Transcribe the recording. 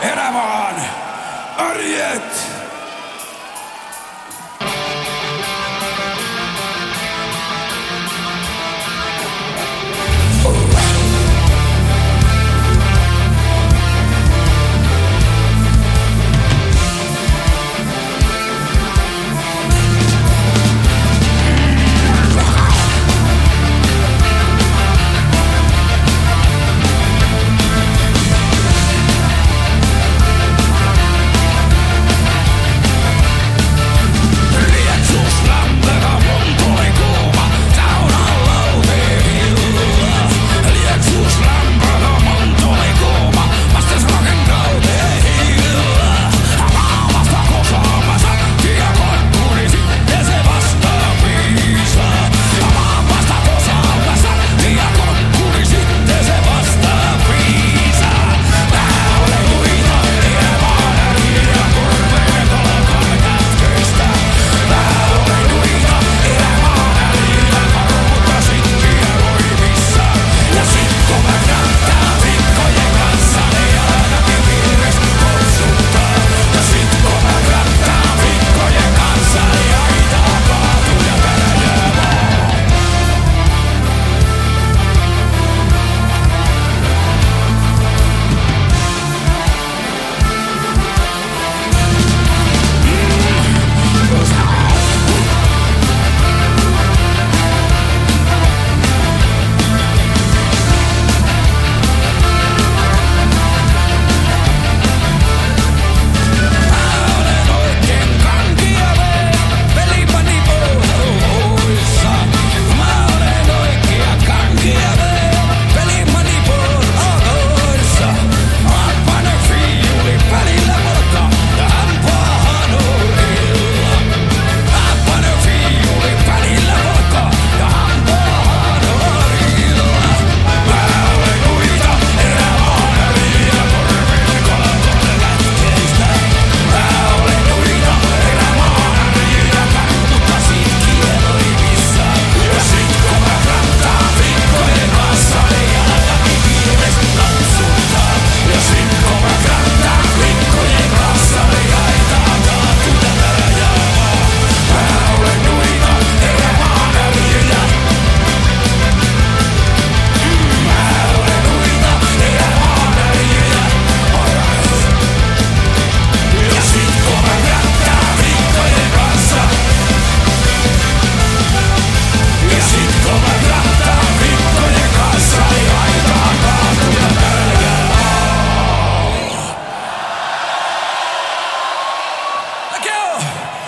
erämaan arjet.